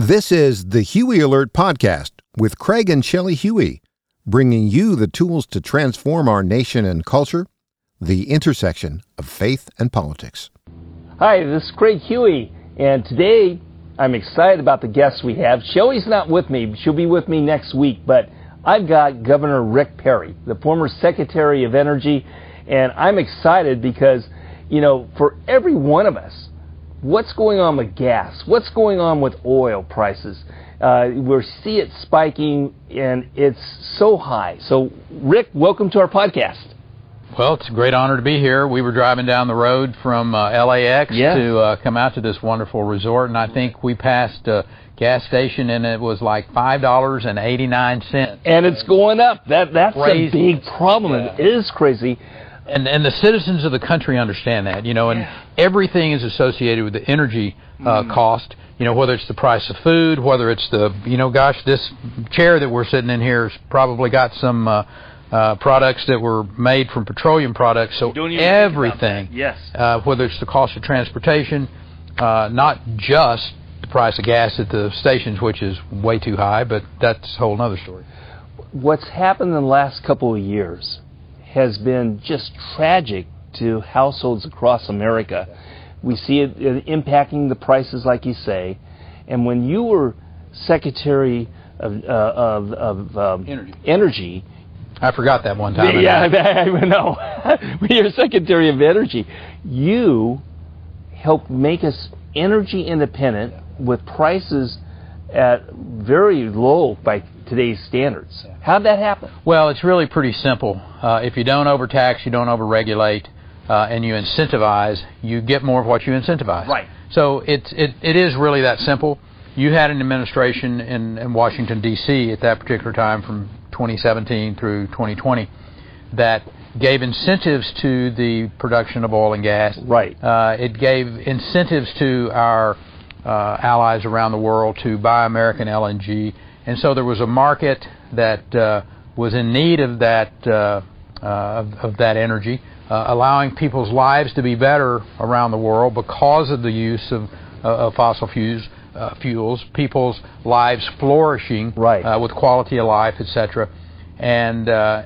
This is the Huey Alert Podcast with Craig and Shelley Huey, bringing you the tools to transform our nation and culture, the intersection of faith and politics. Hi, this is Craig Huey, and today I'm excited about the guests we have. Shelley's not with me, she'll be with me next week, but I've got Governor Rick Perry, the former Secretary of Energy, and I'm excited because, you know, for every one of us, what's going on with gas? What's going on with oil prices? Uh, we see it spiking, and it's so high. So, Rick, welcome to our podcast. Well, it's a great honor to be here. We were driving down the road from uh, LAX Yeah. to uh, come out to this wonderful resort, and I think we passed a gas station, and it was like five dollars and eighty nine cents. And it's going up. That that's Crazy. a big problem. It is crazy. And and the citizens of the country understand that, you know, and everything is associated with the energy uh, cost. You know, whether it's the price of food, whether it's the, you know, gosh, this chair that we're sitting in here has probably got some uh, uh, products that were made from petroleum products. So Don't even think about everything. Yes. uh, whether it's the cost of transportation, uh, not just the price of gas at the stations, which is way too high, but that's a whole other story. What's happened in the last couple of years has been just tragic to households across America. We see it uh, impacting the prices, like you say. And when you were Secretary of, uh, of, of um, Energy. Energy, I forgot that one time. yeah, I know. when you're Secretary of Energy, you helped make us energy independent with prices at very low by today's standards. How'd that happen? Well, it's really pretty simple. Uh, if you don't overtax, you don't overregulate, uh, and you incentivize, you get more of what you incentivize. Right. So it's it, it is really that simple. You had an administration in, in Washington D.C. at that particular time, from 2017 through 2020, that gave incentives to the production of oil and gas. Right. Uh, it gave incentives to our uh, allies around the world to buy American LNG, and so there was a market that uh, was in need of that uh, uh, of, of that energy, uh, allowing people's lives to be better around the world because of the use of, uh, of fossil fuels. Uh, fuels, people's lives flourishing Right. with quality of life, etc. And uh,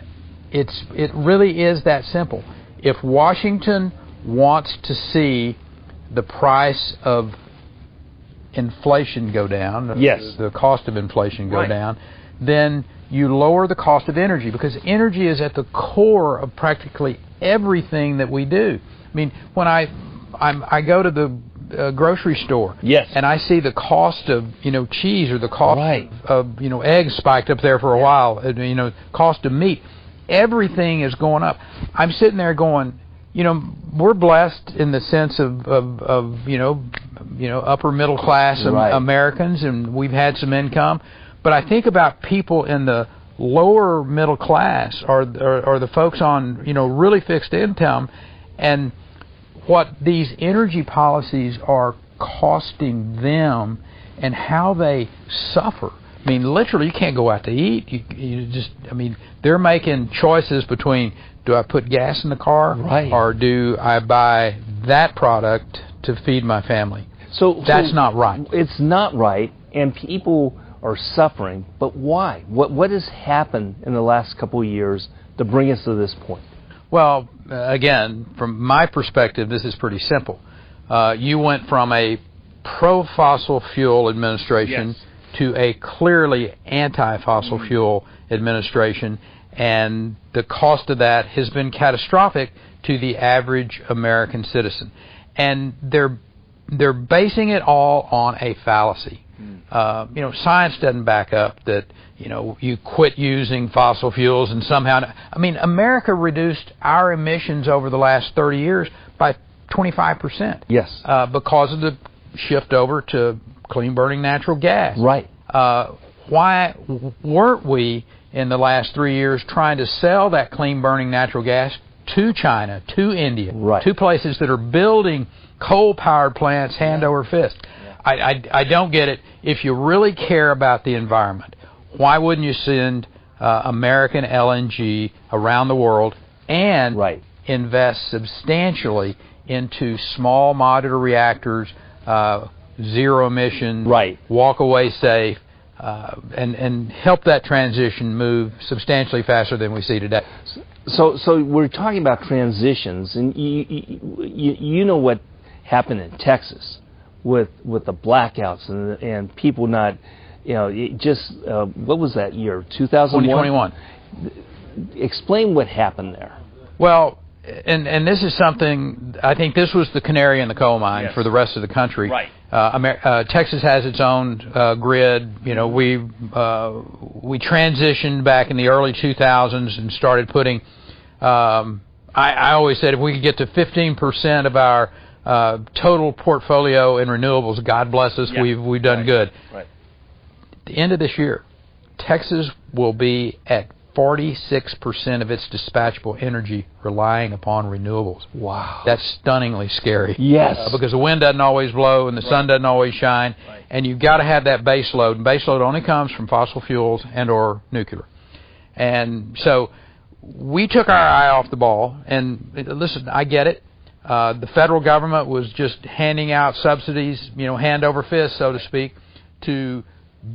it's it really is that simple. If Washington wants to see the price of inflation go down, Yes. the cost of inflation go Right. down, then you lower the cost of energy because energy is at the core of practically everything that we do. I mean, when I I'm, I go to the uh, grocery store Yes. and I see the cost of you know cheese or the cost Right. of, of you know eggs spiked up there for a while, uh, you know cost of meat, everything is going up. I'm sitting there going, you know, we're blessed in the sense of of, of you know, you know upper middle class Right. Americans, and we've had some income, but I think about people in the lower middle class or or, or the folks on you know really fixed income, and what these energy policies are costing them and how they suffer. I mean, literally, you can't go out to eat. You, you just, I mean, they're making choices between do I put gas in the car Right. or do I buy that product to feed my family? So That's so not right. It's not right, and people are suffering. But why? What what has happened in the last couple of years to bring us to this point? Well, uh, again, from my perspective, this is pretty simple. Uh, you went from a pro fossil fuel administration Yes. Mm. to a clearly anti fossil fuel administration, and the cost of that has been catastrophic to the average American citizen. And they're they're basing it all on a fallacy. Uh, you know, science doesn't back up that you know you quit using fossil fuels and somehow. I mean, America reduced our emissions over the last 30 years by 25 percent. Yes. Uh, because of the shift over to clean burning natural gas. Right. Uh, why weren't we in the last three years trying to sell that clean burning natural gas to China, to India, Right. to places that are building coal powered plants hand over fist? I, I, I don't get it. If you really care about the environment, why wouldn't you send uh, American LNG around the world and Right. invest substantially into small modular reactors uh, zero emission, right. walk away safe, uh, and and help that transition move substantially faster than we see today. So, so we're talking about transitions, and you, you, you know what happened in Texas with with the blackouts and and people not, you know, just uh, what was that year, 2001? 2021. Explain what happened there. Well, and and this is something I think this was the canary in the coal mine yes. for the rest of the country. Right. Uh, Amer- uh, Texas has its own uh, grid. You know, we uh, we transitioned back in the early 2000s and started putting. Um, I, I always said if we could get to 15% of our uh, total portfolio in renewables, God bless us, yeah. we've we've done right. good. Right. At the end of this year, Texas will be at 46% of its dispatchable energy relying upon renewables. Wow. That's stunningly scary. Yes. Uh, because the wind doesn't always blow and the right. sun doesn't always shine, right. and you've got to have that base load. And base load only comes from fossil fuels and or nuclear. And so we took our eye off the ball. And listen, I get it. Uh, the federal government was just handing out subsidies, you know, hand over fist, so to speak, to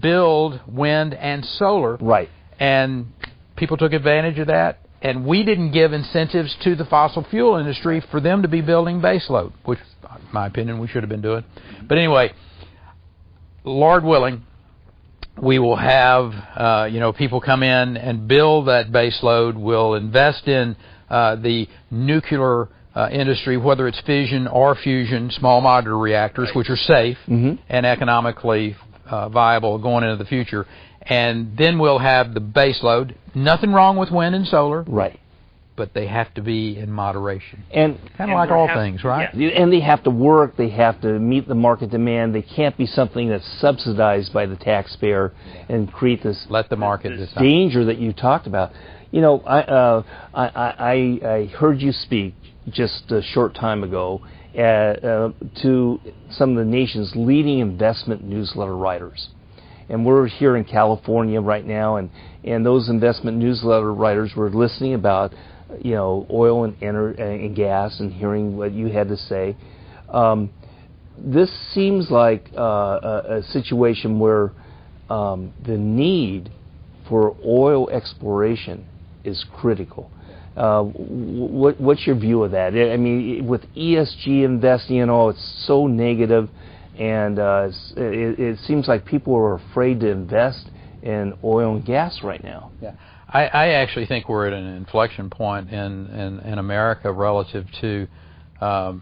build wind and solar. Right. And people took advantage of that, and we didn't give incentives to the fossil fuel industry for them to be building baseload, which, in my opinion, we should have been doing. But anyway, Lord willing, we will have uh, you know people come in and build that baseload. We'll invest in uh, the nuclear uh, industry, whether it's fission or fusion, small modular reactors, which are safe mm-hmm. and economically uh, viable going into the future and then we'll have the base load. Nothing wrong with wind and solar. Right. But they have to be in moderation. And kind of like all things, right? Yeah. And they have to work. They have to meet the market demand. They can't be something that's subsidized by the taxpayer and create this let the market this decide. danger that you talked about. You know, I, uh, I, I I heard you speak just a short time ago uh, uh, to some of the nation's leading investment newsletter writers and we're here in California right now, and and those investment newsletter writers were listening about you know oil and, and gas and hearing what you had to say. Um, this seems like uh, a, a, situation where um, the need for oil exploration is critical. Uh, what, what's your view of that? I mean, with ESG investing and all, it's so negative and uh, it, it, seems like people are afraid to invest in oil and gas right now. Yeah, I, I actually think we're at an inflection point in in, in America relative to um,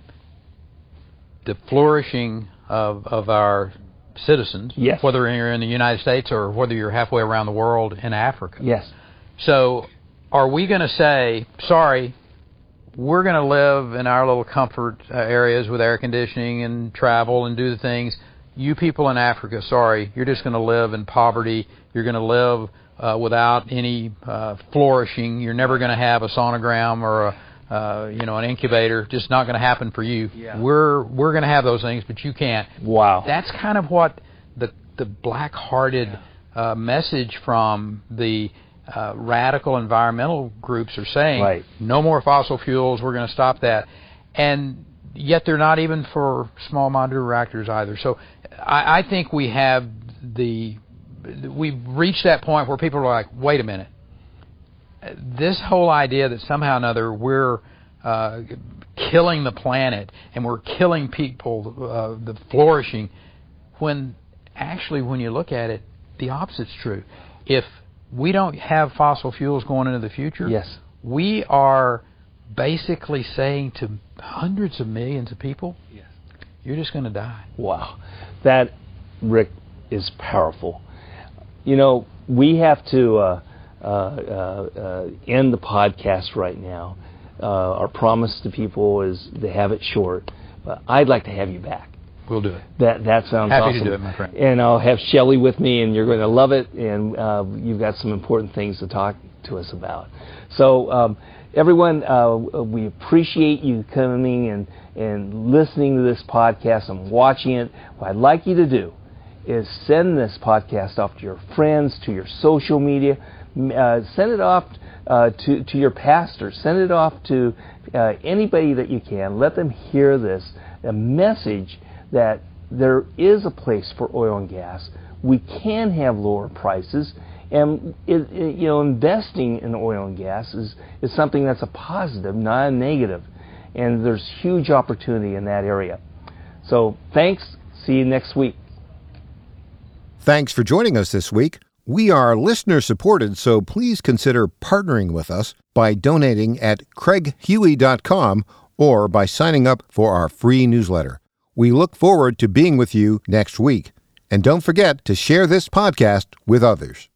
the flourishing of of our citizens. Yes. Whether you're in the United States or whether you're halfway around the world in Africa. Yes. So, are we going to say, sorry, we're going to live in our little comfort uh, areas with air conditioning and travel and do the things. You people in Africa, sorry, you're just going to live in poverty. You're going to live uh, without any uh, flourishing. You're never going to have a sonogram or a uh, you know, an incubator, just not going to happen for you. Yeah. We're we're going to have those things, but you can't. Wow. That's kind of what the the black-hearted uh, message from the uh, radical environmental groups are saying right. no more fossil fuels. We're going to stop that, and yet they're not even for small modular reactors either. So I, I think we have the we've reached that point where people are like, wait a minute, this whole idea that somehow or another we're uh, killing the planet and we're killing people, uh, the flourishing, when actually when you look at it, the opposite's true. If we don't have fossil fuels going into the future. Yes. We are basically saying to hundreds of millions of people, yes. you're just going to die. Wow. That, Rick, is powerful. You know, we have to uh, uh, uh, end the podcast right now. Uh, our promise to people is to have it short, but I'd like to have you back. We'll do it. That that sounds Happy awesome. to do it, my friend. And I'll have Shelley with me, and you're going to love it. And uh, you've got some important things to talk to us about. So, um, everyone, uh, we appreciate you coming and and listening to this podcast and watching it. What I'd like you to do is send this podcast off to your friends, to your social media. Uh, send it off uh, to to your pastor. Send it off to uh, anybody that you can. Let them hear this a message that there is a place for oil and gas. We can have lower prices, and it, it, you know, investing in oil and gas is, is something that's a positive, not a negative. And there's huge opportunity in that area. So thanks. See you next week. Thanks for joining us this week. We are listener supported, so please consider partnering with us by donating at craighuey.com or by signing up for our free newsletter. We look forward to being with you next week. And don't forget to share this podcast with others.